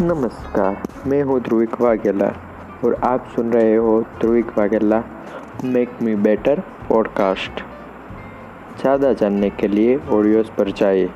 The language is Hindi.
नमस्कार, मैं हूँ ध्रुविक वाघेला और आप सुन रहे हो Dhruvik Vaghela make me better podcast ज़्यादा जानने के लिए ऑडियोज़ पर जाइए।